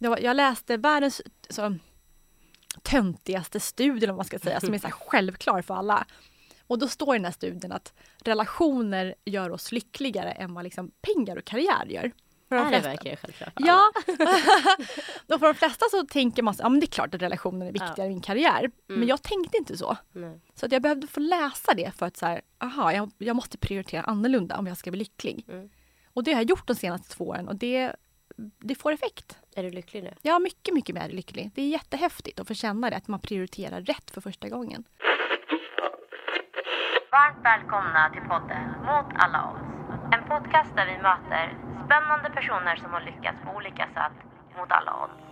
jag, läste världens så, töntigaste studie, om man ska säga, som är så självklar för alla. Och då står i den här studien att relationer gör oss lyckligare än vad liksom pengar och karriär gör. För de är flesta. det verkligen självklart? Ja. då för de flesta så tänker man att ja, det är klart att relationen är viktigare ja. än min karriär. Mm. Men jag tänkte inte så. Nej. Så att jag behövde få läsa det för att så här, aha, jag, jag måste prioritera annorlunda om jag ska bli lycklig. Mm. Och det har jag gjort de senaste två åren och det, det får effekt. Är du lycklig nu? Ja, mycket, mycket mer lycklig. Det är jättehäftigt att få känna det, att man prioriterar rätt för första gången. Varmt välkomna till podden Mot alla odds. En podcast där vi möter spännande personer som har lyckats på olika sätt mot alla odds.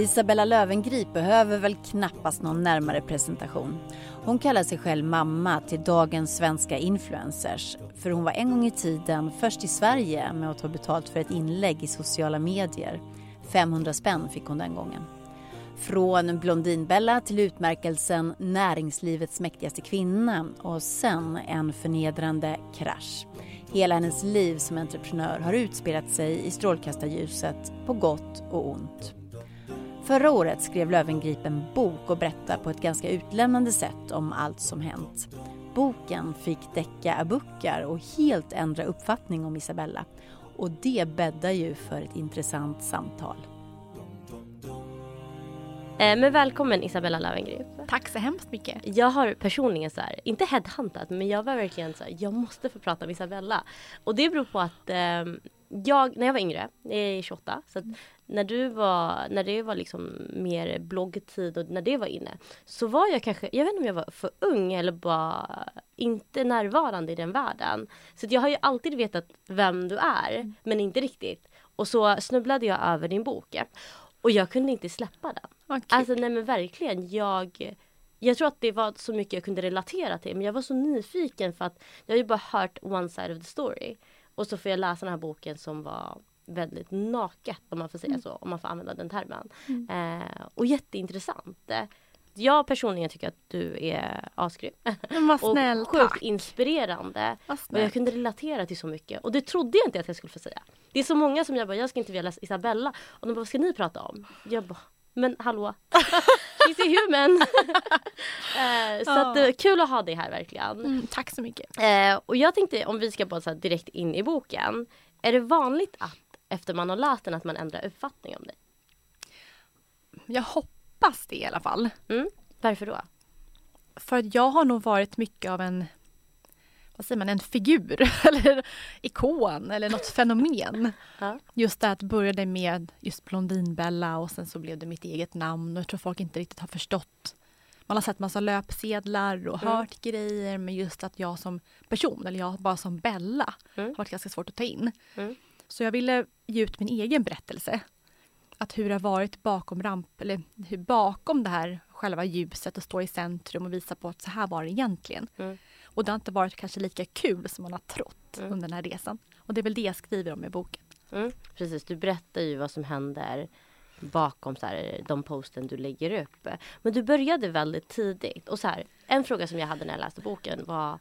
Isabella Lövengrip behöver väl knappast någon närmare presentation. Hon kallar sig själv mamma till dagens svenska influencers. För hon var en gång i tiden först i Sverige med att ta betalt för ett inlägg i sociala medier. 500 spänn fick hon den gången. Från Blondinbella till utmärkelsen Näringslivets mäktigaste kvinna och sen en förnedrande krasch. Hela hennes liv som entreprenör har utspelat sig i strålkastarljuset på gott och ont. Förra året skrev Lövengrip en bok och berättade på ett ganska utlämnande sätt om allt som hänt. Boken fick Decca Abukar och helt ändra uppfattning om Isabella. Och det bäddar ju för ett intressant samtal. Eh, men välkommen Isabella Löwengrip. Tack så hemskt mycket. Jag har personligen så här, inte headhuntat, men jag var verkligen så här, jag måste få prata med Isabella. Och det beror på att eh, jag, när jag var yngre, jag är 28, så att när du var, när det var liksom mer bloggtid och när det var inne, så var jag kanske, jag vet inte om jag var för ung eller bara inte närvarande i den världen. Så jag har ju alltid vetat vem du är, mm. men inte riktigt. Och så snubblade jag över din bok. Och jag kunde inte släppa den. Okay. Alltså nej men verkligen. Jag, jag tror att det var så mycket jag kunde relatera till. Men jag var så nyfiken för att jag har ju bara hört one side of the story. Och så får jag läsa den här boken som var väldigt naket om man får säga mm. så. Om man får använda den termen. Mm. Eh, och jätteintressant. Jag personligen tycker att du är asgrym. Snäll, och sjukt tack. inspirerande. Och jag kunde relatera till så mycket. Och det trodde jag inte att jag skulle få säga. Det är så många som jag bara, jag ska inte vilja Isabella. Och de bara, vad ska ni prata om? Jag bara, men hallå. She's a human. uh, så att, uh, kul att ha dig här verkligen. Mm, tack så mycket. Uh, och jag tänkte om vi ska bara så direkt in i boken. Är det vanligt att efter man har läst den att man ändrar uppfattning om dig? Jag hoppas det i alla fall. Mm. Varför då? För att jag har nog varit mycket av en vad säger man, en figur eller ikon eller något fenomen. Ja. Just det att började med just Blondinbella och sen så blev det mitt eget namn och jag tror folk inte riktigt har förstått. Man har sett massa löpsedlar och mm. hört grejer men just att jag som person, eller jag bara som Bella, mm. har varit ganska svårt att ta in. Mm. Så jag ville ge ut min egen berättelse. Att hur det har varit bakom ramp, eller hur bakom det här själva ljuset och stå i centrum och visa på att så här var det egentligen. Mm. Och det har inte varit kanske lika kul som man har trott mm. under den här resan. Och det är väl det jag skriver om i boken. Mm. Precis, du berättar ju vad som händer bakom så här, de posten du lägger upp. Men du började väldigt tidigt. Och så här, en fråga som jag hade när jag läste boken var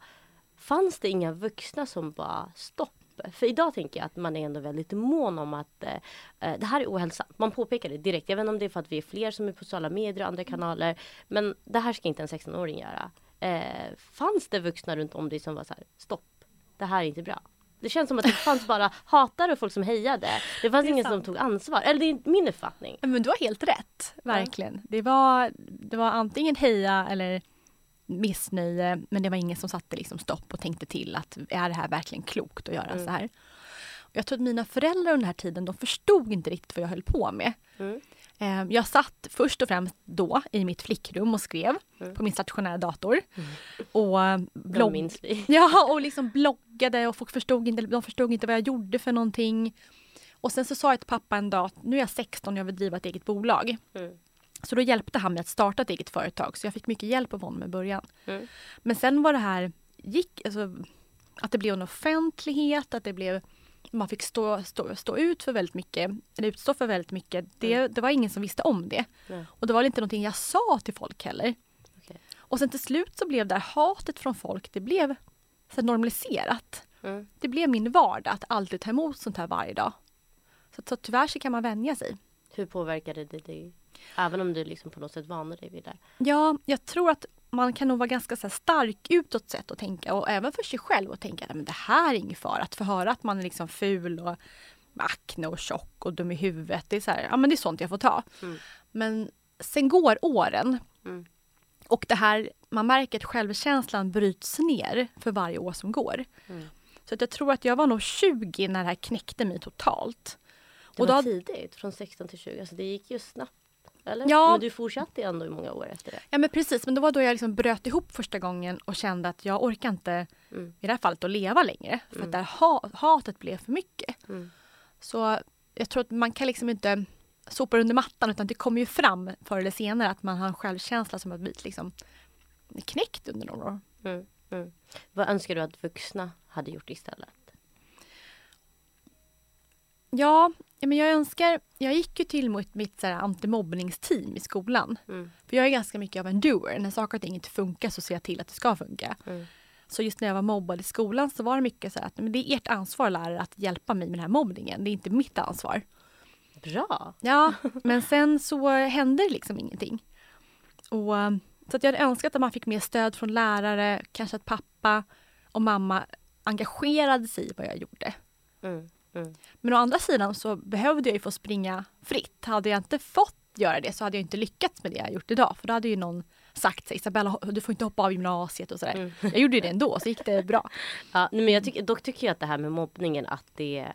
Fanns det inga vuxna som bara stopp? För idag tänker jag att man är ändå väldigt mån om att eh, eh det här är ohälsosamt. Man påpekar det direkt. Jag vet inte om det är för att vi är fler som är på sociala medier och andra kanaler. Men det här ska inte en 16-åring göra eh, fanns det vuxna runt om dig som var så här, stopp, det här är inte bra. Det känns som att det fanns bara hatare och folk som hejade. Det fanns det ingen sant. som tog ansvar. Eller det är min uppfattning. Men du har helt rätt, verkligen. Ja. Det, var, det var antingen heja eller missnöje, men det var ingen som satte liksom stopp och tänkte till att är det här verkligen klokt att göra mm. så här? Jag tror att mina föräldrar under den här tiden, de förstod inte riktigt vad jag höll på med. Mm. Ehm, jag satt först och främst då i mitt flickrum och skrev mm. på min stationära dator. Mm. Och, eh, blogg... ja, och liksom bloggade och folk förstod inte, de förstod inte vad jag gjorde för någonting. Och sen så sa jag till pappa en dag, nu är jag 16 och jag vill driva ett eget bolag. Mm. Så då hjälpte han mig att starta ett eget företag. Så jag fick mycket hjälp av honom i början. Mm. Men sen var det här, gick, alltså, att det blev en offentlighet, att det blev man fick stå, stå, stå ut för väldigt mycket, eller utstå för väldigt mycket, det, mm. det var ingen som visste om det. Mm. Och det var inte någonting jag sa till folk heller. Okay. Och sen till slut så blev det här hatet från folk, det blev så normaliserat. Mm. Det blev min vardag att alltid ta emot sånt här varje dag. Så Så, tyvärr så kan man vänja sig. Hur påverkade det dig? Även om du liksom på något sätt vande dig vid det. Ja, jag tror att man kan nog vara ganska så här stark utåt sett och tänka och även för sig själv och tänka att det här är ingen fara. Att få höra att man är liksom ful och akne och tjock och dum i huvudet. Det är så här, ja men det är sånt jag får ta. Mm. Men sen går åren Mm. och det här, man märker att självkänslan bryts ner för varje år som går. Mm. Så att jag tror att jag var nog 20 när det här knäckte mig totalt. Det Och var då- tidigt, från 16 till 20. Alltså det gick ju snabbt. Eller? Ja. Men du fortsatte ändå i många år efter det. Ja men precis, men det var då jag liksom bröt ihop första gången och kände att jag orkar inte Mm. i det här fallet att leva längre. För att det här ha, hatet blev för mycket. Mm. Så jag tror att man kan liksom inte sopa under mattan utan det kommer ju fram förr eller senare att man har en självkänsla som har blivit liksom knäckt under några år. Mm. Mm. Vad önskar du att vuxna hade gjort istället? Ja, men jag önskar, jag gick ju till mitt, mitt så här antimobbningsteam i skolan. Mm. För jag är ganska mycket av en doer. När saker och ting inte funkar så ser jag till att det ska funka. Mm. Så just när jag var mobbad i skolan så var det mycket så här att men det är ert ansvar lärare att hjälpa mig med den här mobbningen. Det är inte mitt ansvar. Bra! Ja, men sen så hände det liksom ingenting. Och, eh, så att jag hade önskat att man fick mer stöd från lärare, kanske att pappa och mamma engagerade sig i vad jag gjorde. Mm. Mm. Men å andra sidan så behövde jag ju få springa fritt. Hade jag inte fått göra det så hade jag inte lyckats med det jag gjort idag. För då hade ju någon sagt sig, Isabella du får inte hoppa av gymnasiet och sådär. Mm. Jag gjorde ju det ändå så gick det bra. Ja, men jag tycker, dock tycker jag att det här med mobbningen att det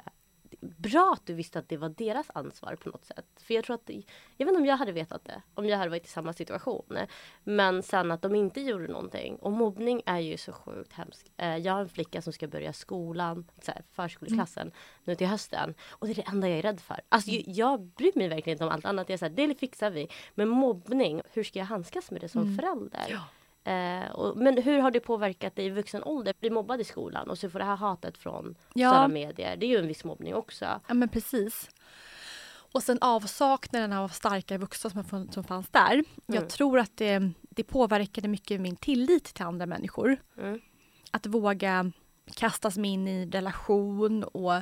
bra att du visste att det var deras ansvar på något sätt. För jag tror att, jag vet inte om jag hade vetat det, om jag hade varit i samma situation. Men sen att de inte gjorde någonting. Och mobbning är ju så sjukt hemskt. Eh, Jag har en flicka som ska börja skolan, så här, förskoleklassen, nu till hösten. Och det är det enda jag är rädd för. Alltså jag, jag bryr mig verkligen inte om allt annat. Jag är så här, det fixar vi. Men mobbning, hur ska jag handskas med det som förälder? Eh, och, men hur har det påverkat dig i vuxen ålder? Bli mobbad i skolan och så får det här hatet från Ja. sociala medier. Det är ju en viss mobbning också. Ja men precis. Och sen avsaknaden av starka vuxna som, som fanns där. Mm. Jag tror att det, det påverkade mycket min tillit till andra människor. Mm. Att våga kastas med in i relation och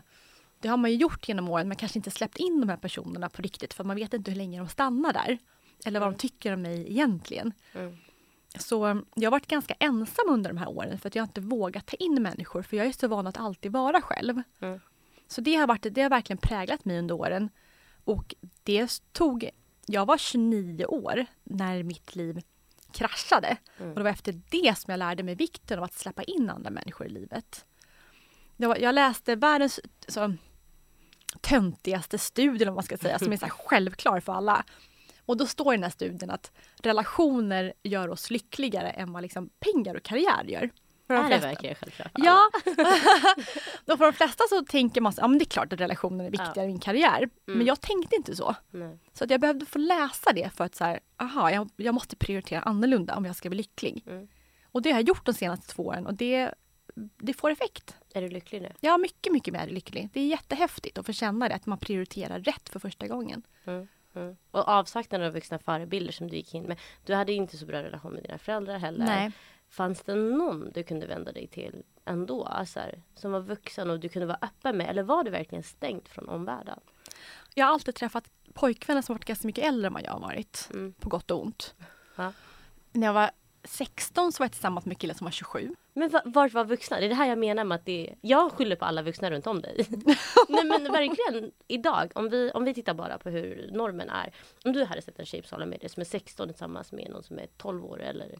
det har man ju gjort genom åren men kanske inte släppt in de här personerna på riktigt för man vet inte hur länge de stannar där. Eller vad de tycker om mig egentligen. Mm. Så jag har varit ganska ensam under de här åren för att jag inte vågat ta in människor för jag är så van att alltid vara själv. Mm. Så det har, varit, det har verkligen präglat mig under åren. Och det tog, jag var 29 år när mitt liv kraschade. Mm. Och det var efter det som jag lärde mig vikten av att släppa in andra människor i livet. Var, jag läste världens så, töntigaste studien om man ska säga, som är så självklar för alla. Och då står i den här studien att relationer gör oss lyckligare än vad liksom pengar och karriär gör. För de Är det verkligen självklart? Ja. Då för de flesta så tänker man så, ja men det är klart att relationen är viktigare Ja. än min karriär. Men Mm. jag tänkte inte så. Nej. Så att jag behövde få läsa det för att så här, aha, jag, jag måste prioritera annorlunda om jag ska bli lycklig. Mm. Och det har jag gjort de senaste två åren och det, det får effekt. Är du lycklig nu? Är mycket, mycket mer lycklig. Det är jättehäftigt att få känna det, att man prioriterar rätt för första gången. Mm. Mm. Och avsaknaden av vuxna förebilder som du gick in med. Du hade inte så bra relation med dina föräldrar heller. Fanns det någon du kunde vända dig till ändå? Alltså här, som var vuxen och du kunde vara öppen med? Eller var du verkligen stängt från omvärlden? Jag har alltid träffat pojkvänner som varit ganska mycket äldre än vad jag har varit. Mm. På gott och ont. Ja. När jag var 16 så var jag tillsammans med killar som var 27. Men va- vart var vuxna? Det är det här jag menar med att det är... Jag skyller på alla vuxna runt om dig. Nej men verkligen idag, om vi, om vi tittar bara på hur normen är. Om du hade sett en tjej på sociala medier som är 16 tillsammans med någon som är 12 år eller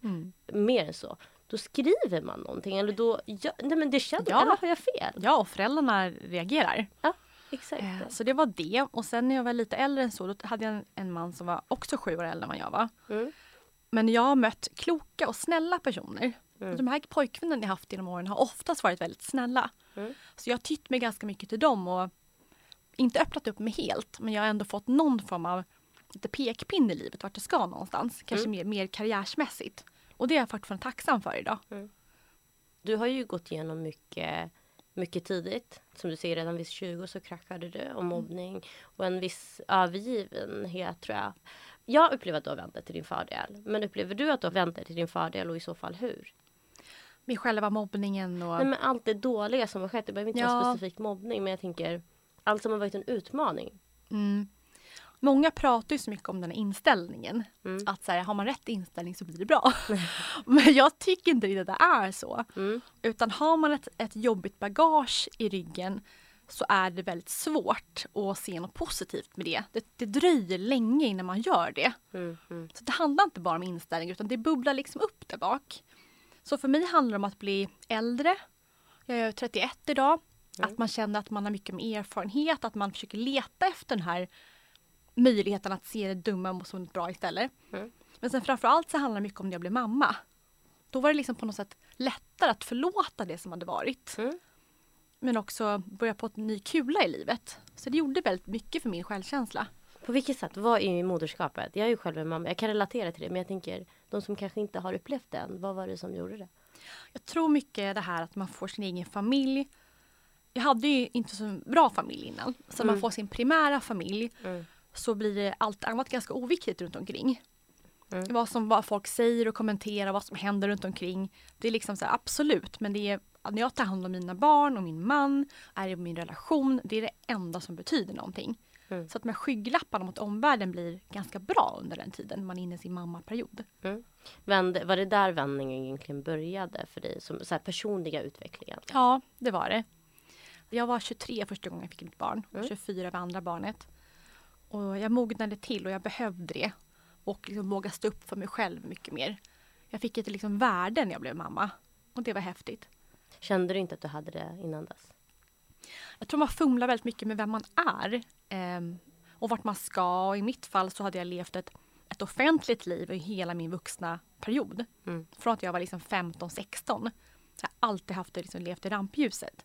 mer än så. Då skriver man någonting eller då... Ja, nej men det känns... Ja. Eller har jag fel? Ja, och föräldrarna reagerar. Ja, exakt. Eh, Så det var det. Och sen när jag var lite äldre än så, då hade jag en, en man som var också sju år äldre än vad jag var. Mm. Men jag har mött kloka och snälla personer. Mm. De här pojkvännerna jag haft genom åren har oftast varit väldigt snälla. Mm. Så jag har tytt mig ganska mycket till dem och inte öppnat upp mig helt. Men jag har ändå fått någon form av lite pekpinne i livet vart det ska någonstans. Kanske mer, mer karriärsmässigt. Och det är jag fortfarande tacksam för idag. Du har ju gått igenom mycket, mycket tidigt. Som du säger, redan vid 20 så kraschade du och mobbning och en viss övergivenhet tror jag. Jag upplever att du har vänt det till din fördel. Men upplever du att du har vänt det till din fördel och i så fall hur? Med själva mobbningen och... Nej, men allt det dåliga som har skett, det behöver inte vara Ja. specifikt mobbning men jag tänker Allt som har varit en utmaning. Mm. Många pratar ju så mycket om den här inställningen. Mm. Att så här, har man rätt inställning så blir det bra. Men jag tycker inte riktigt att det är så. Mm. Utan har man ett, ett jobbigt bagage i ryggen så är det väldigt svårt att se något positivt med det. det. Det dröjer länge innan man gör det. Mm. Mm. Så det handlar inte bara om inställning utan det bubblar liksom upp där bak. Så för mig handlar det om att bli äldre. Jag är 31 idag. Mm. Att man känner att man har mycket mer erfarenhet, att man försöker leta efter den här möjligheten att se det dumma som något bra istället. Mm. Men sen framförallt så handlar det mycket om när jag blev mamma. Då var det liksom på något sätt lättare att förlåta det som hade varit. Mm. Men också börja på en ny kula i livet. Så det gjorde väldigt mycket för min självkänsla. På vilket sätt? Vad är moderskapet? Jag är ju själv en mamma. Jag kan relatera till det. Men jag tänker, de som kanske inte har upplevt det än. Vad var det som gjorde det? Jag tror mycket det här att man får sin egen familj. Jag hade ju inte så bra familj innan. Så Mm. man får sin primära familj Mm. så blir allt annat ganska oviktigt runt omkring. Mm. Vad som vad folk säger och kommenterar, vad som händer runt omkring. Det är liksom så här, absolut, men det är när jag tar hand om mina barn och min man, är i min relation, det är det enda som betyder någonting. Mm. Så att här skygglapparna mot omvärlden blir ganska bra under den tiden man är inne i sin mammaperiod. Vände, var det där vändningen egentligen började för dig? Som så personliga utvecklingen? Ja, det var det. Jag var 23 första gången jag fick mitt barn. Mm. 24 var andra barnet. Och jag mognade till och jag behövde det. Och liksom våga stå upp för mig själv mycket mer. Jag fick ett liksom värde när jag blev mamma. Och det var häftigt. Kände du inte att du hade det innan dess? Jag tror man fumlar väldigt mycket med vem man är. ehm, och vart man ska. Och I mitt fall så hade jag levt ett, ett offentligt liv i hela min vuxna period. Mm. Från att jag var liksom 15-16. Så jag har alltid haft det liksom levt i rampljuset.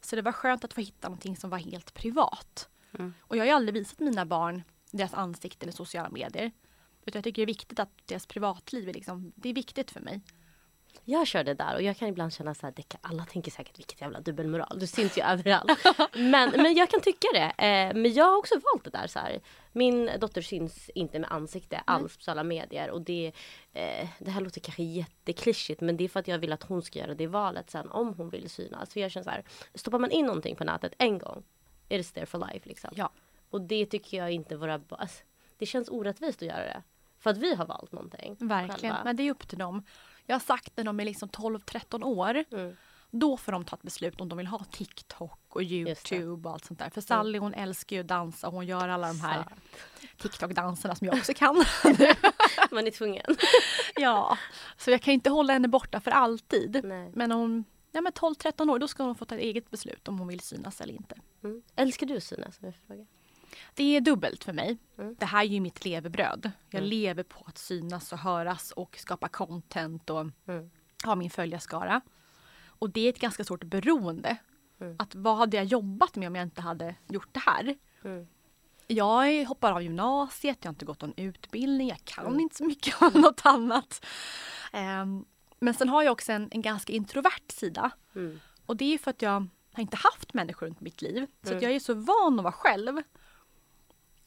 Så det var skönt att få hitta någonting som var helt privat. Mm. Och jag har ju aldrig visat mina barn deras ansikten i sociala medier. Utan jag tycker det är viktigt att deras privatliv är liksom, det är viktigt för mig. Jag kör det där och jag kan ibland känna så här, det kan, alla tänker säkert vilket jävla dubbelmoral. Du syns ju överallt. Men, men jag kan tycka det. Eh, men jag har också valt det där så här. Min dotter syns inte med ansikte alls på sociala medier och det, eh, det här låter kanske jätteklyschigt men det är för att jag vill att hon ska göra det valet sen om hon vill synas. För jag känner så här, stoppar man in någonting på nätet en gång, är det there for life liksom. Ja. Och det tycker jag inte våra alltså, Det känns orättvist att göra det. För att vi har valt någonting. Verkligen, själva. men det är upp till dem. Jag har sagt när de är liksom 12-13 år. Mm. Då får de ta ett beslut om de vill ha TikTok och. Youtube och allt sånt där. För Sally hon älskar ju att dansa och hon gör alla de här. TikTok-danserna som jag också kan. Man är tvungen. ja, så jag kan inte hålla henne borta för alltid. Nej. Men om ja, men 12-13 år då ska hon få ta ett eget beslut om hon vill synas eller inte. Mm. Älskar du synas? om jag får fråga? Det är dubbelt för mig. Mm. Det här är ju mitt levebröd. Jag Mm. lever på att synas och höras och skapa content och Mm. ha min följarskara. Och det är ett ganska stort beroende. Mm. Att vad hade jag jobbat med om jag inte hade gjort det här? Mm. Jag hoppar av gymnasiet, jag har inte gått någon utbildning, jag kan Mm. inte så mycket om något annat. Ehm, men sen har jag också en, en ganska introvert sida. Och det är för att jag har inte haft människor runt mitt liv. Så jag är så van att vara själv.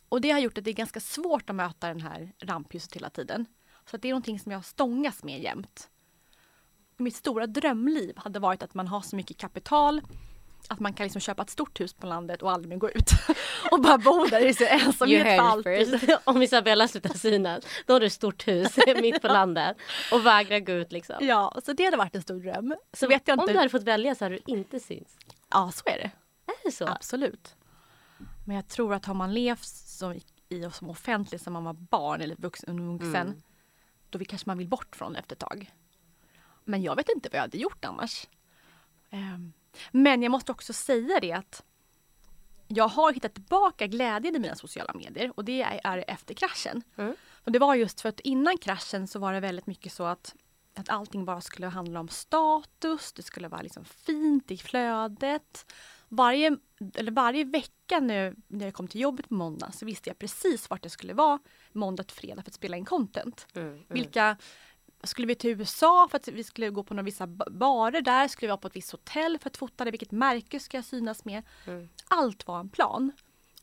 Och det har gjort att det är ganska svårt att möta den här rampljuset hela tiden. Så att det är någonting som jag stångas med jämt. Mitt stora drömliv hade varit att man har så mycket kapital att man kan liksom köpa ett stort hus på landet och aldrig mer gå ut. och bara bo där i sin ensamhet för alltid. first. Om Isabella slutar synas, då har du ett stort hus mitt på landet och vägrar gå ut liksom. Ja, så det hade varit en stor dröm. Så vet jag Om inte. du hade fått välja så hade du inte syns. Ja, så är det. Är det så? Absolut. Men jag tror att har man levt som, i, som offentlig som man var barn eller vuxen, vuxen Mm. då vill, kanske man vill bort från det efter ett tag. Men jag vet inte vad jag hade gjort annars. Ehm, men jag måste också säga det att jag har hittat tillbaka glädjen i mina sociala medier och det är, är efter kraschen. Mm. Och det var just för att innan kraschen så var det väldigt mycket så att, att allting bara skulle handla om status, det skulle vara liksom fint i flödet. Varje, eller varje vecka nu när jag kom till jobbet på måndag så visste jag precis vart jag skulle vara måndag till fredag för att spela in content. Mm. Mm. Vilka skulle vi till USA för att vi skulle gå på några vissa ba- barer där, skulle vi vara på ett visst hotell för att fota det, vilket märke ska jag synas med. Mm. Allt var en plan.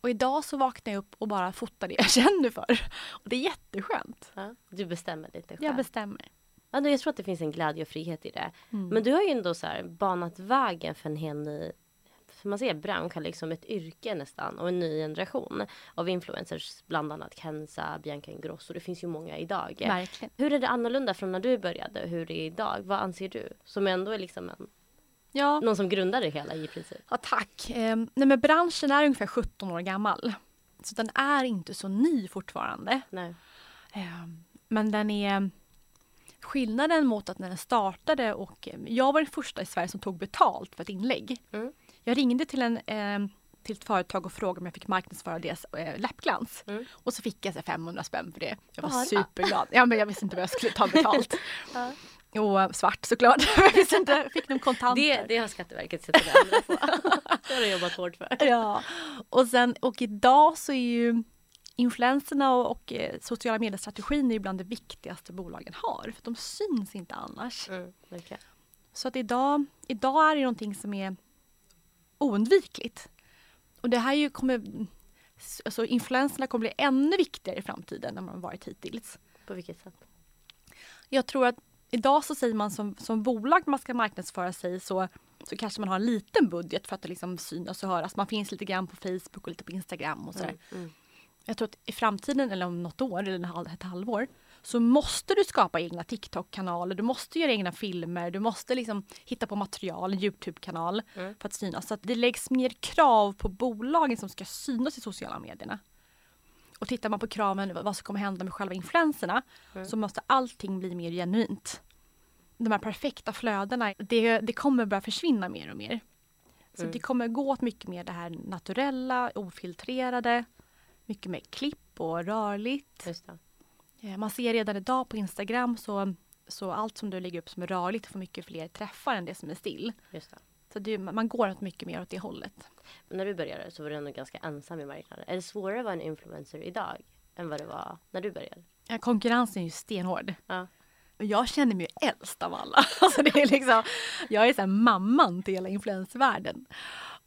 Och idag så vaknar jag upp och bara fotar det jag känner för. Och det är jätteskönt. Ja, du bestämmer lite själv. Jag bestämmer. ja, jag tror att det finns en glädje och frihet i det. Mm. Men du har ju ändå så här banat vägen för en hel ny för man ser bransch har liksom ett yrke nästan och en ny generation av influencers, bland annat Kenza, Bianca Ingrosso. Det finns ju många idag. Verkligen. Hur är det annorlunda från när du började och hur det är idag? Vad anser du? Som ändå är liksom en, Ja, någon som grundar det hela i princip. ja tack. Eh, nej, men branschen är ungefär 17 år gammal. Så den är inte så ny fortfarande. Nej. Eh, men den är skillnaden mot att när den startade och jag var den första i Sverige som tog betalt för ett inlägg. Mm. Jag ringde till, en, eh, till ett företag och frågade om jag fick marknadsföra deras eh, läppglans. Mm. Och så fick jag så här 500 spänn för det. Jag var Bara? superglad. Ja men jag visste inte vad jag skulle ta betalt. Ja. Och svart såklart. jag visste inte, fick de kontanter. Det, det har Skatteverket sett till andra på. det har du jobbat hårt för. Ja, och sen och idag så är ju influenserna och, och eh, sociala mediestrategin är ju bland det viktigaste bolagen har. För de syns inte annars. Mm, verkligen. Så att idag, idag är det någonting som är oundvikligt. Och det här ju kommer, alltså influenserna kommer bli ännu viktigare i framtiden än de varit hittills. På vilket sätt? Jag tror att idag så säger man som, som bolag man ska marknadsföra sig så, så kanske man har en liten budget för att liksom synas och höras. Man finns lite grann på Facebook och lite på Instagram och sådär. Mm, mm. Jag tror att i framtiden eller om något år eller ett halvår så måste du skapa egna TikTok-kanaler, du måste göra egna filmer, du måste liksom hitta på material, en Youtube-kanal Mm. för att synas. Så att det läggs mer krav på bolagen som ska synas i sociala medierna. Och tittar man på kraven, vad som kommer hända med själva influenserna, Mm. så måste allting bli mer genuint. De här perfekta flödena, det, det kommer börja försvinna mer och mer. Så Mm. det kommer gå åt mycket mer det här naturella, ofiltrerade, mycket mer klipp och rörligt. Eh, Man ser redan idag på Instagram så, så allt som du lägger upp som är rörligt får mycket fler träffar än det som är still. Just det. Så det, man går mycket mer åt det hållet. Men när du började så var du ändå ganska ensam i marknaden. Är det svårare att vara en influencer idag än vad det var när du började? Ja, konkurrensen är ju stenhård. Ja. Jag känner mig äldst av alla. Alltså det är liksom, jag är så mamman till hela influensvärlden.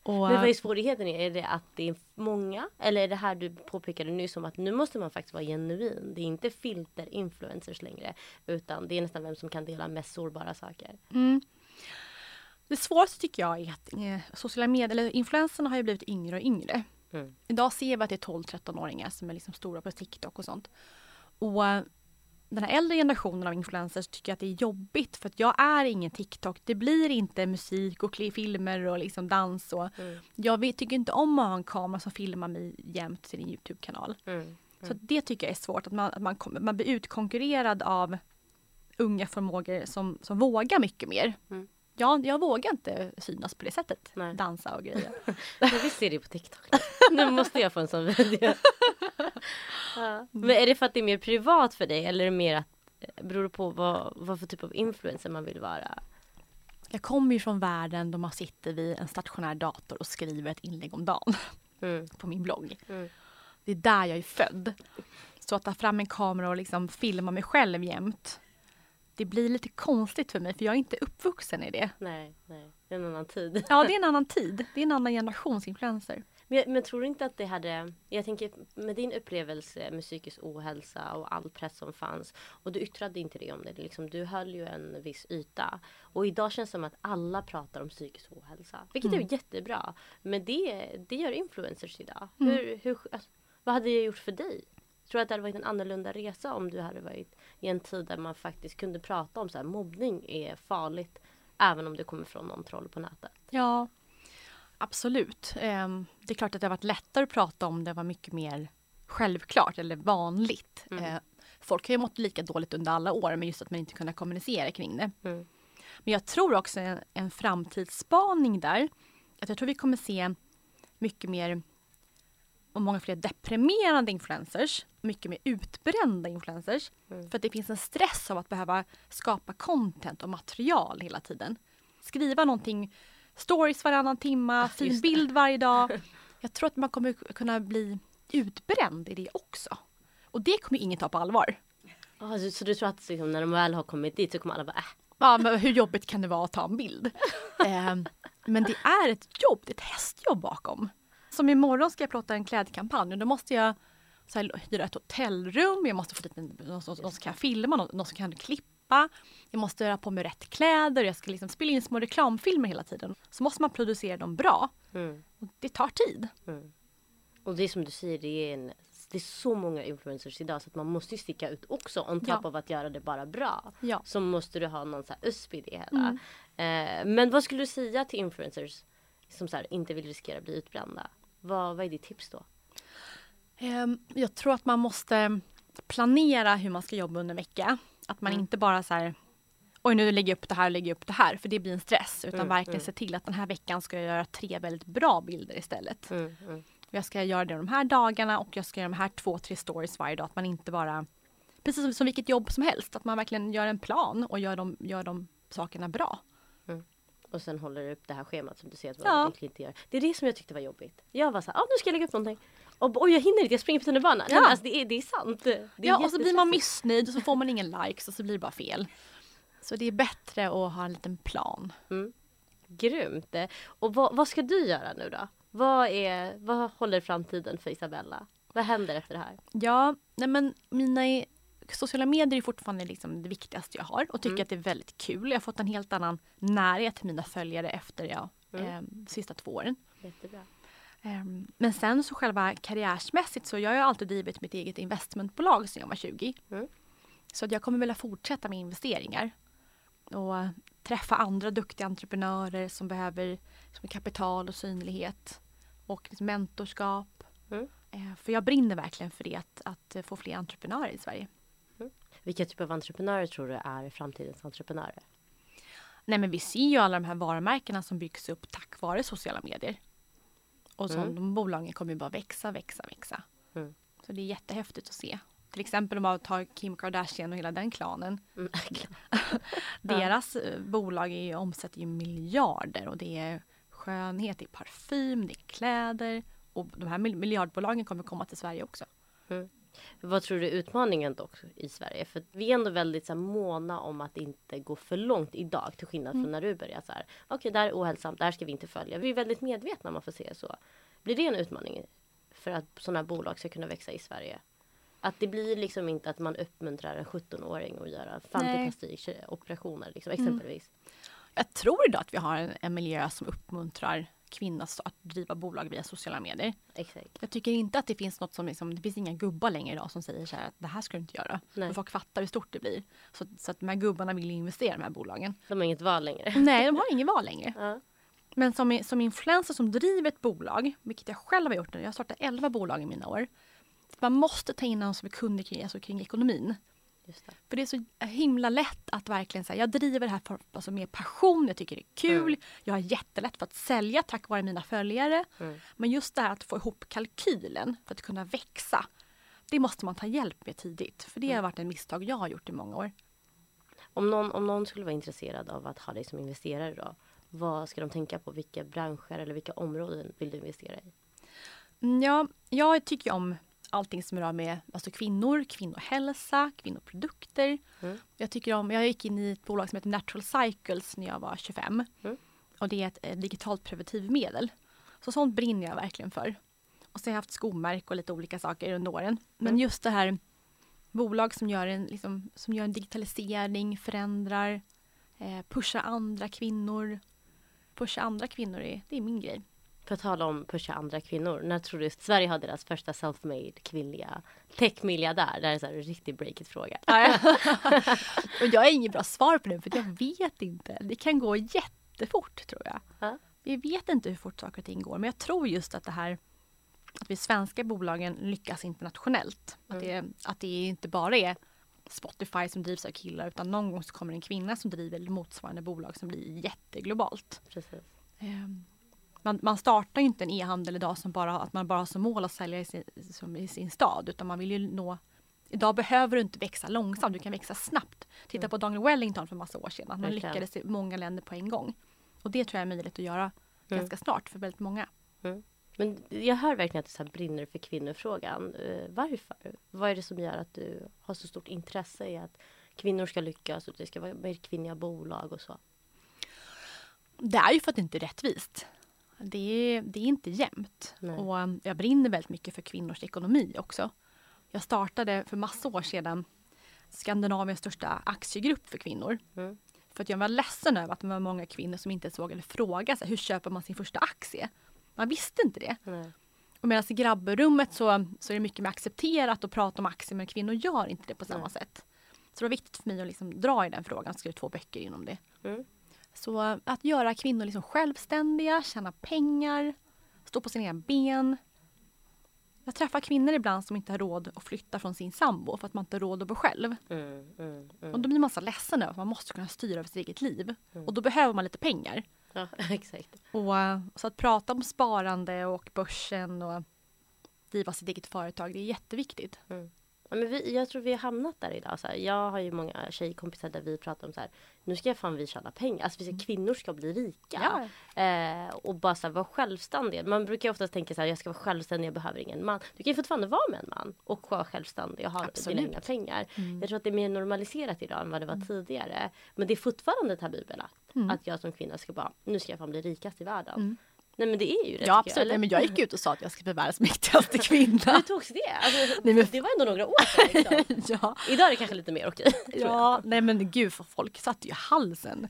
Och, Men vad är svårigheten? Är det att det är många? Eller är det här du påpekade nyss om att nu måste man faktiskt vara genuin. Det är inte filter-influencers längre. Utan det är nästan vem som kan dela mest sårbara saker. Mm. Det svåraste tycker jag är att eh, sociala medier, eller influenserna har ju blivit yngre och yngre. Mm. Idag ser vi att det är 12-13-åringar som är liksom stora på TikTok och sånt. Och eh, den här äldre generationen av influencers tycker att det är jobbigt för att jag är ingen TikTok. Det blir inte musik och filmer och liksom dans och Mm. jag tycker inte om att ha en kamera som filmar mig jämt till en Youtube-kanal. Mm. Så det tycker jag är svårt, att man, att man, man blir utkonkurrerad av unga förmågor som, som vågar mycket mer. Mm. Jag, jag vågar inte synas på det sättet, Nej. dansa och grejer. Men vi ser det på TikTok. nu måste jag få en sån video. ja. Men är det för att det är mer privat för dig eller är det mer att eh, beror det på vad, vad för typ av influencer man vill vara? Jag kommer ju från världen då man sitter vid en stationär dator och skriver ett inlägg om dagen Mm. på min blogg. Mm. Det är där jag är född. Så att ta fram en kamera och liksom filma mig själv jämt. Det blir lite konstigt för mig för jag är inte uppvuxen i det. Nej, nej, det är en annan tid. Ja, det är en annan tid. Det är en annan generations influencer. Men, men tror du inte att det hade, jag tänker med din upplevelse med psykisk ohälsa och all press som fanns och du yttrade inte det om det, liksom, du höll ju en viss yta. Och idag känns det som att alla pratar om psykisk ohälsa, vilket är jättebra. Men det, det gör influencers idag. Hur, hur, alltså, vad hade det gjort för dig? Tror du att det hade varit en annorlunda resa om du hade varit i en tid där man faktiskt kunde prata om så här, mobbning är farligt även om det kommer från någon troll på nätet? Ja, absolut. Ehm, Det är klart att det har varit lättare att prata om det var mycket mer självklart eller vanligt. Mm. Eh, Folk har ju mått lika dåligt under alla år men just att man inte kunnat kommunicera kring det. Mm. Men jag tror också en, en framtidsspaning där. Att jag tror vi kommer se mycket mer och många fler deprimerande influencers. Mycket mer utbrända influencers. Mm. För att det finns en stress av att behöva skapa content och material hela tiden. Skriva någonting, stories varannan timma, fin just det. bild varje dag. Jag tror att man kommer kunna bli utbränd i det också. Och det kommer ingen ta på allvar. Ah, så, så du tror att liksom, när de väl har kommit dit så kommer alla bara äh, Ja, men hur jobbigt kan det vara att ta en bild? Ehm, men det är ett jobb, det är ett hästjobb bakom. Som imorgon ska jag plåta en klädkampanj och då måste jag så här, hyra ett hotellrum, jag måste få dit någon, som- kan filma, någon, någon som kan klippa klippa, jag måste göra på mig rätt kläder, jag ska liksom spela in små reklamfilmer hela tiden. Så måste man producera dem bra. Mm. Och det tar tid. Mm. Och det är som du säger, det är, en, det är så många influencers idag så att man måste ju sticka ut också. On top Ja. av att göra det bara bra. Ja. Så måste du ha någon så här USP i det hela. Mm. Eh, men vad skulle du säga till influencers som så här, inte vill riskera att bli utbrända? Vad, vad är ditt tips då? Ehm, Jag tror att man måste planera hur man ska jobba under en vecka. Att man Mm. inte bara så här Oj nu lägger jag upp det här och lägger upp det här för det blir en stress. Utan Mm, verkligen mm. se till att den här veckan ska jag göra tre väldigt bra bilder istället. Mm, mm. Jag ska göra det de här dagarna och jag ska göra de här två, tre stories varje dag. Att man inte bara, precis som, som vilket jobb som helst, att man verkligen gör en plan och gör de, gör de sakerna bra. Och sen håller du upp det här schemat som du ser att Ja. ja. inte gör. Det är det som jag tyckte var jobbigt. Jag var så här, ah, nu ska jag lägga upp någonting. Och oj jag hinner inte, jag springer på tunnelbanan. Ja. Alltså, det, är, det är sant. Det är ja, och så blir man missnöjd och så får man ingen likes och så blir det bara fel. Så det är bättre att ha en liten plan. Grymt. Och vad, vad ska du göra nu då? Vad, är, vad håller framtiden för Isabella? Vad händer efter det här? Ja, nej men mina sociala medier är fortfarande liksom det viktigaste jag har och tycker Mm. att det är väldigt kul. Jag har fått en helt annan närhet till mina följare efter jag, Mm. eh, sista två åren. Jättebra. Ehm, Men sen så själva karriärsmässigt så jag har alltid drivit mitt eget investmentbolag sedan jag var 20. Mm. Så att jag kommer vilja fortsätta med investeringar. Och träffa andra duktiga entreprenörer som behöver som kapital och synlighet. Och mentorskap. Mm. Eh, För jag brinner verkligen för det, att, att få fler entreprenörer i Sverige. Vilka typer av entreprenörer tror du är framtidens entreprenörer? Nej men vi ser ju alla de här varumärkena som byggs upp tack vare sociala medier. Och så Mm. de bolagen kommer ju bara växa, växa, växa. Mm. Så det är jättehäftigt att se. Till exempel om man tar Kim Kardashian och hela den klanen. Mm. Deras eh, bolag är ju, omsätter ju miljarder och det är skönhet, det är parfym, det är kläder. Och de här mil- miljardbolagen kommer komma till Sverige också. Vad tror du är utmaningen dock i Sverige? För vi är ändå väldigt så här, måna om att inte gå för långt idag till skillnad från när du började så här. Okej, det här är ohälsosamt, det här ska vi inte följa. Vi är väldigt medvetna om man får se det så. Blir det en utmaning för att sådana bolag ska kunna växa i Sverige? Att det blir liksom inte att man uppmuntrar en 17-åring att göra fantastikoperationer liksom, exempelvis. Jag tror idag att vi har en, en miljö som uppmuntrar kvinnor att driva bolag via sociala medier. Exakt. Jag tycker inte att det finns något som liksom, det finns inga gubbar längre idag som säger så här att det här ska du inte göra. Nej. Och folk fattar hur stort det blir. Så, så att de här gubbarna vill investera i de här bolagen. De har inget val längre. Nej, de har ingen val längre. Ja. Men som, som influencer som driver ett bolag, vilket jag själv har gjort nu, jag har startat 11 bolag i mina år. Man måste ta in någon som är kunnig kring, alltså kring ekonomin. Det. För det är så himla lätt att verkligen säga, jag driver det här för, alltså med passion, jag tycker det är kul, Mm. jag har jättelätt för att sälja tack vare mina följare. Mm. Men just det här att få ihop kalkylen för att kunna växa, det måste man ta hjälp med tidigt. För det har varit en misstag jag har gjort i många år. Om, någon, om någon skulle vara intresserad av att ha dig som investerare då. Vad ska de tänka på? Vilka branscher eller vilka områden vill du investera i? Mm, Ja, jag tycker om allting som rör med alltså kvinnor, kvinnohälsa, kvinnoprodukter. Mm. Jag, tycker om, jag gick in i ett bolag som heter Natural Cycles när jag var 25. Mm. Och det är ett, digitalt preventivmedel. Så sånt brinner jag verkligen för. Och så har jag haft skomärk och lite olika saker under åren. Men Mm. just det här bolag som gör en, liksom, som gör en digitalisering, förändrar, eh, pushar andra kvinnor. Pusha andra kvinnor, är, det är min grej. För att tala om pusha andra kvinnor. När tror du Sverige har deras första self-made kvinnliga tech-miljardär? Det här är så här en riktig breakit-fråga. Ja, ja. och jag har inget bra svar på det för jag vet inte. Det kan gå jättefort tror jag. Ja. Vi vet inte hur fort saker och ting går men jag tror just att det här att vi svenska bolagen lyckas internationellt. Att, det, att det inte bara är Spotify som drivs av killar utan någon gång så kommer en kvinna som driver motsvarande bolag som blir jätteglobalt. Precis. Ehm, Man, man startar ju inte en e-handel idag som bara, att man bara har som mål att sälja i sin, som i sin stad utan man vill ju nå Idag behöver du inte växa långsamt, du kan växa snabbt. Titta på Daniel Wellington för massa år sedan. Man Verkligen. lyckades i många länder på en gång. Och det tror jag är möjligt att göra Mm. ganska snart för väldigt många. Men jag hör verkligen att du så brinner för kvinnofrågan. Eh, varför? Vad är det som gör att du har så stort intresse i att kvinnor ska lyckas och att det ska vara mer kvinnliga bolag och så? Det är ju för att det inte är rättvist. Det är, det är inte jämnt. Nej. Och um, jag brinner väldigt mycket för kvinnors ekonomi också. Jag startade för massa år sedan Skandinaviens största aktiegrupp för kvinnor. Mm. För att jag var ledsen över att det var många kvinnor som inte ens vågade fråga sig hur köper man sin första aktie? Man visste inte det. Nej. Och medan i grabbrummet så, så är det mycket mer accepterat att prata om aktier men kvinnor gör inte det på samma Nej. sätt. Så det var viktigt för mig att liksom dra i den frågan, skrev två böcker inom det. Mm. Så att göra kvinnor liksom självständiga, tjäna pengar, stå på sina egna ben. Jag träffar kvinnor ibland som inte har råd att flytta från sin sambo för att man inte har råd att bo själv. Mm, mm, mm. Och då blir man så ledsen över att man måste kunna styra över sitt eget liv. Mm. Och då behöver man lite pengar. Ja, exakt. Och, eh, så att prata om sparande och börsen och driva sitt eget företag, det är jätteviktigt. Ja, men vi, jag tror vi har hamnat där idag. Så här, jag har ju många tjejkompisar där vi pratar om så här. Nu ska fan vi tjäna pengar. Alltså vi ska, kvinnor ska bli rika. Eh, och bara så här, vara självständiga. Man brukar oftast tänka så här, jag ska vara självständig, jag behöver ingen man. Du kan ju fortfarande vara med en man och vara självständig och ha Absolut. dina egna pengar. Jag tror att det är mer normaliserat idag än vad det var tidigare. Men det är fortfarande tabubelagt. Att jag som kvinna ska bara, nu ska jag fan bli rikast i världen. Nej men det är ju det. Ja absolut, jag, Nej, men jag gick ut och sa att jag ska bli världens mäktigaste kvinna. Hur togs det? Alltså, Nej, men- Det var ändå några år sedan. Liksom. ja, Idag är det kanske lite mer okej. ja, nej men gud för folk satte ju halsen.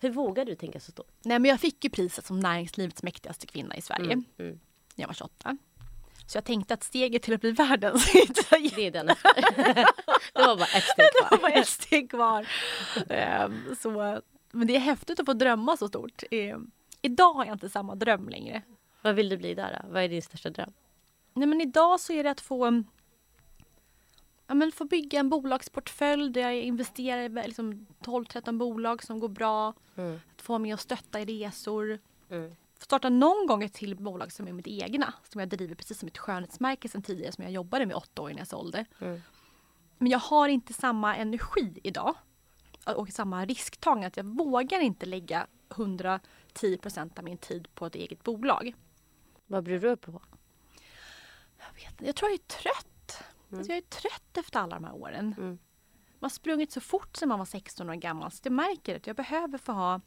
Hur vågar du tänka så stort? Nej men jag fick ju priset som näringslivets mäktigaste kvinna i Sverige Mm, mm. när jag var 28. Så jag tänkte att steget till att bli världens Det är den det var bara ett steg Det var kvar. ett steg kvar. Ehm, så, men det är häftigt att få drömma så stort. Idag har jag inte samma dröm längre. Vad vill du bli där då? Vad är din största dröm? Nej men idag så är det att få Ja, men få bygga en bolagsportfölj där jag investerar i liksom 12-13 bolag som går bra. Mm. Att få med och stötta i resor. Mm. Starta någon gång ett till bolag som är mitt egna. Som jag driver precis som ett skönhetsmärke sedan tidigare som jag jobbade med åtta år innan jag sålde. Mm. Men jag har inte samma energi idag. Och samma risktagande. Att jag vågar inte lägga 100 10 av min tid på ett eget bolag. Vad bryr du dig på? Jag vet. Jag tror jag är trött. Mm. Alltså jag är trött efter alla de här åren. Mm. Man har sprungit så fort sedan man var 16 år gammal så jag märker att jag behöver få ha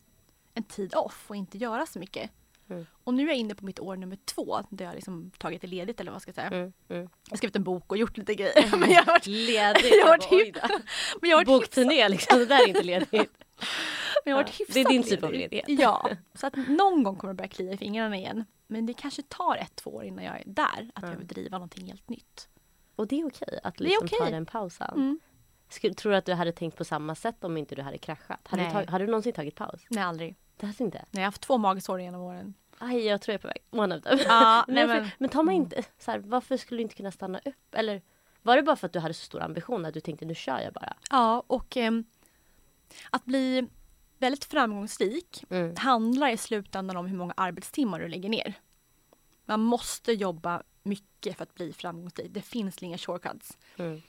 en tid off och inte göra så mycket. Mm. Och nu är jag inne på mitt år nummer två där jag liksom tagit det ledigt eller vad ska jag säga. Mm, mm. Jag har skrivit en bok och gjort lite grejer. Mm. Men jag har varit, ledigt? Jag har varit, jag har varit Bokturné liksom, det där är inte ledigt. Men jag har varit hyfsat det är din typ av ledig. ledighet. Ja, så att någon gång kommer det börja klia i fingrarna igen. Men det kanske tar ett, två år innan jag är där. Att jag vill driva någonting helt nytt. Och det är okej att liksom okej. ta den pausen. Mm. Skulle, tror du att du hade tänkt på samma sätt om inte du hade kraschat? Hade, du, Nej. tag, hade du någonsin tagit paus? Nej, aldrig. Det hade du inte? Nej, jag har haft två magsår genom åren. Aj, jag tror jag är på väg. One of them. Ja, men, nej, men, men tar man inte, så här, varför skulle du inte kunna stanna upp? Eller var det bara för att du hade så stor ambition att du tänkte nu kör jag bara? ja, och ehm, att bli väldigt framgångsrik Mm. handlar i slutändan om hur många arbetstimmar du lägger ner. Man måste jobba mycket för att bli framgångsrik. Det finns inga shortcuts. Mm.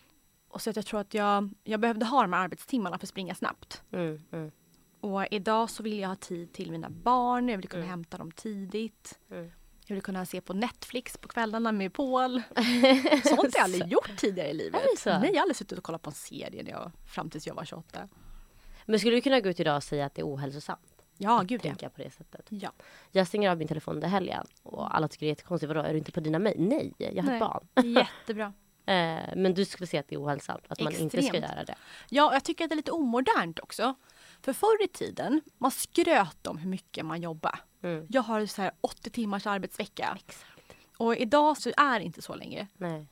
Och så att jag tror att jag, jag behövde ha de här arbetstimmarna för att springa snabbt. Mm. Mm. Och idag så vill jag ha tid till mina barn, jag vill kunna Mm. hämta dem tidigt. Mm. Jag vill kunna se på Netflix på kvällarna med Paul. Sånt har jag aldrig gjort tidigare i livet. Är det så? Nej, jag har aldrig suttit och kollat på en serie när jag, fram tills jag var 28. Men skulle du kunna gå ut idag och säga att det är ohälsosamt? Ja, gud ja. På det sättet. ja. Jag stänger av min telefon under helgen och alla tycker det är jättekonstigt. Vadå, är du inte på dina mejl? Nej, jag har ett barn. Jättebra. Eh, men du skulle säga att det är ohälsosamt, att man inte ska Extremt. göra det. Ja, jag tycker att det är lite omodernt också. För förr i tiden, man skröt om hur mycket man jobbar. Mm. Jag har så här 80 timmars arbetsvecka. Exakt. Och idag så är det inte så längre. Nej.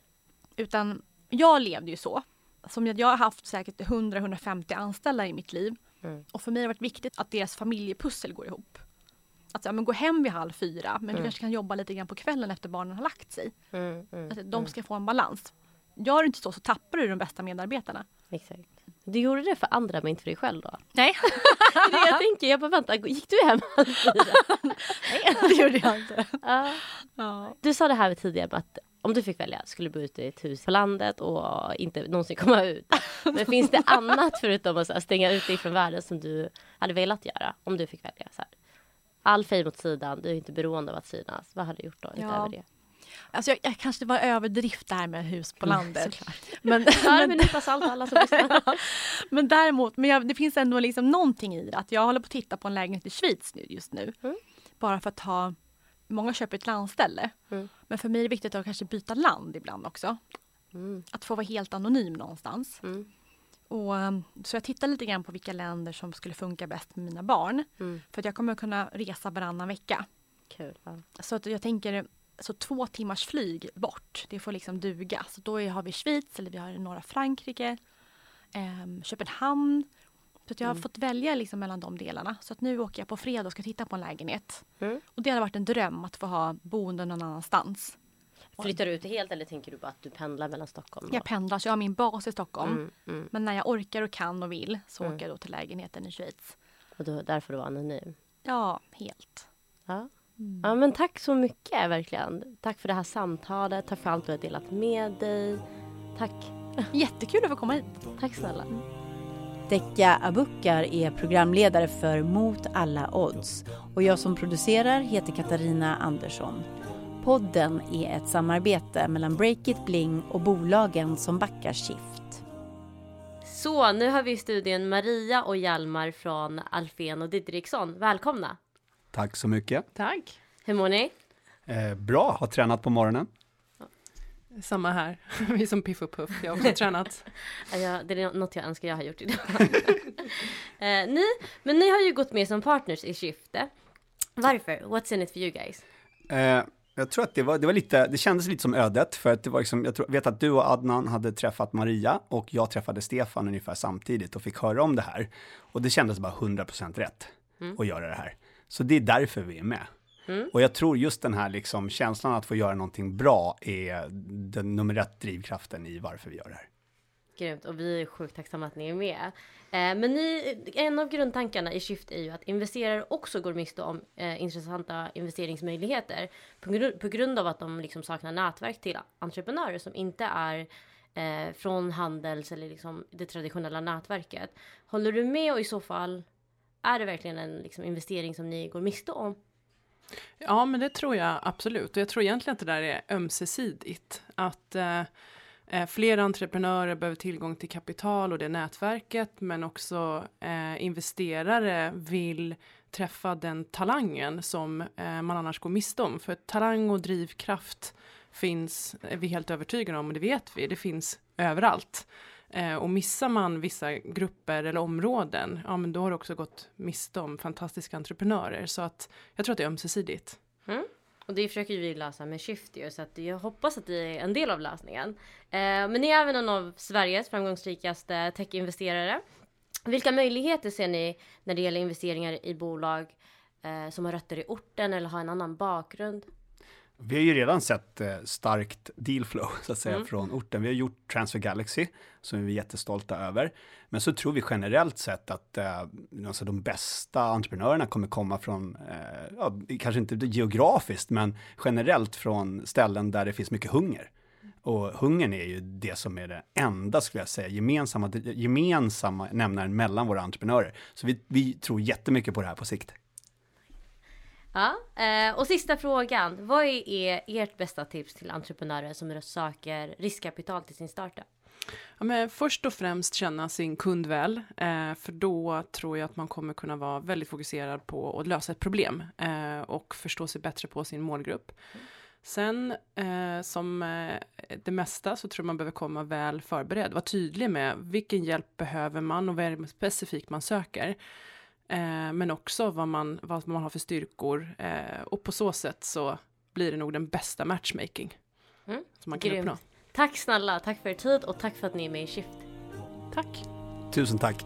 Utan jag levde ju så. Som jag, jag har haft säkert 100-150 anställda i mitt liv. Mm. Och för mig har det varit viktigt att deras familjepussel går ihop. Att ja, men gå hem vid halv fyra men du kanske kan jobba lite grann på kvällen efter barnen har lagt sig. Mm, mm, Att de ska få en balans. Gör du inte så så tappar du de bästa medarbetarna. Exakt. Du gjorde det för andra men inte för dig själv då? Nej, Det är det jag tänker. Jag bara vänta, gick du hem halv fyra? det gjorde jag inte. Ja. Ja. Du sa det här tidigare med att om du fick välja skulle du bo ute i ett hus på landet och inte någonsin komma ut. Men finns det annat förutom att här, stänga ut dig från världen som du hade velat göra om du fick välja? Så här. All fame åt sidan, du är inte beroende av att synas. Vad hade du gjort då Ja. utöver det? Alltså jag, jag kanske var överdrift det här med hus på Mm, landet. men, Ja, alla som men däremot, men jag, det finns ändå liksom någonting i det. Att jag håller på att titta på en lägenhet i Schweiz nu, just nu. Mm. Bara för att ha, många köper ett landställe. Mm. Men för mig är det viktigt att kanske byta land ibland också. Mm. Att få vara helt anonym någonstans. Mm. och, um, så jag tittar lite grann på vilka länder som skulle funka bäst med mina barn. Mm. För att jag kommer kunna resa varannan vecka. Kul. Ja. Så att jag tänker så två timmars flyg bort, det får liksom duga. Så då har vi Schweiz eller vi har norra Frankrike, eh, Köpenhamn. Så att jag har Mm. fått välja liksom mellan de delarna. Så att nu åker jag på fredag och ska titta på en lägenhet. Mm. Och det hade varit en dröm att få ha boende någon annanstans. Flyttar du ut helt eller tänker du bara att du pendlar mellan Stockholm? Jag pendlar så jag har min bas i Stockholm. mm, mm. Men när jag orkar och kan och vill så Mm. åker jag då till lägenheten i Schweiz. Och då, där får du vara anonym. Ja, helt. Ja. Ja, men tack så mycket verkligen. Tack för det här samtalet. Tack för allt du har delat med dig. Tack. Jättekul att få komma hit. Tack snälla. Dekka Abukar är programledare för Mot alla odds och jag som producerar heter Katarina Andersson. Podden är ett samarbete mellan Breakit Bling och bolagen som backar Shift. Så, nu har vi i studion Maria och Hjalmar från Alfen och Didriksson. Välkomna! Tack så mycket. Tack. Hur mår ni? Eh, bra, har tränat på morgonen. Samma här. Vi som Piff och Puff. Jag har också tränat. Ja, det är något jag önskar jag har gjort idag. eh, ni, men ni har ju gått med som partners i Skifte. Varför? What's in it for you guys? Eh, jag tror att det var, det var lite, det kändes lite som ödet, för att det var liksom, jag tror, vet att du och Adnan hade träffat Maria och jag träffade Stefan ungefär samtidigt och fick höra om det här. Och det kändes bara 100% rätt Mm. att göra det här. Så det är därför vi är med. Mm. Och jag tror just den här liksom känslan att få göra någonting bra är den nummer ett drivkraften i varför vi gör det här. Grymt och vi är sjukt tacksamma att ni är med. Eh, men ni, en av grundtankarna i Shift är ju att investerare också går miste om eh, intressanta investeringsmöjligheter på, gru- på grund av att de liksom saknar nätverk till entreprenörer som inte är eh, från handels eller liksom det traditionella nätverket. Håller du med och i så fall är det verkligen en liksom, investering som ni går miste om? Ja, men det tror jag absolut. Och jag tror egentligen att det där är ömsesidigt. Att eh, eh fler entreprenörer behöver tillgång till kapital och det nätverket, men också eh, investerare vill träffa den talangen som eh, man annars går miste om. För talang och drivkraft finns, är vi helt övertygade om, och det vet vi, det finns överallt. Eh, och missar man vissa grupper eller områden, ja men då har det också gått miste om fantastiska entreprenörer. Så att jag tror att det är ömsesidigt. Mm. Och det försöker ju vi lösa med Shift ju, så att jag hoppas att det är en del av lösningen. Eh, men ni är även en av Sveriges framgångsrikaste techinvesterare. Vilka möjligheter ser ni när det gäller investeringar i bolag eh, som har rötter i orten eller har en annan bakgrund? Vi har ju redan sett eh, starkt dealflow så att säga Mm. från orten. Vi har gjort Transfer Galaxy som vi är jättestolta över. Men så tror vi generellt sett att eh, alltså de bästa entreprenörerna kommer komma från, eh, ja, kanske inte geografiskt, men generellt från ställen där det finns mycket hunger. Och hungern är ju det som är det enda, skulle jag säga, gemensamma, gemensamma nämnaren mellan våra entreprenörer. Så vi, vi tror jättemycket på det här på sikt. Ja, eh, och sista frågan. Vad är ert bästa tips till entreprenörer som söker riskkapital till sin startup? Ja, men först och främst känna sin kund väl, eh, för då tror jag att man kommer kunna vara väldigt fokuserad på att lösa ett problem eh, och förstå sig bättre på sin målgrupp. Sen eh, som eh, det mesta så tror jag man behöver komma väl förberedd, vara tydlig med vilken hjälp behöver man och vad är det specifikt man söker. Eh, men också vad man, vad man har för styrkor eh, och på så sätt så blir det nog den bästa matchmaking Mm, som man kan grymt. uppnå. Tack snälla, tack för er tid och tack för att ni är med i Shift. Tack! Tusen tack!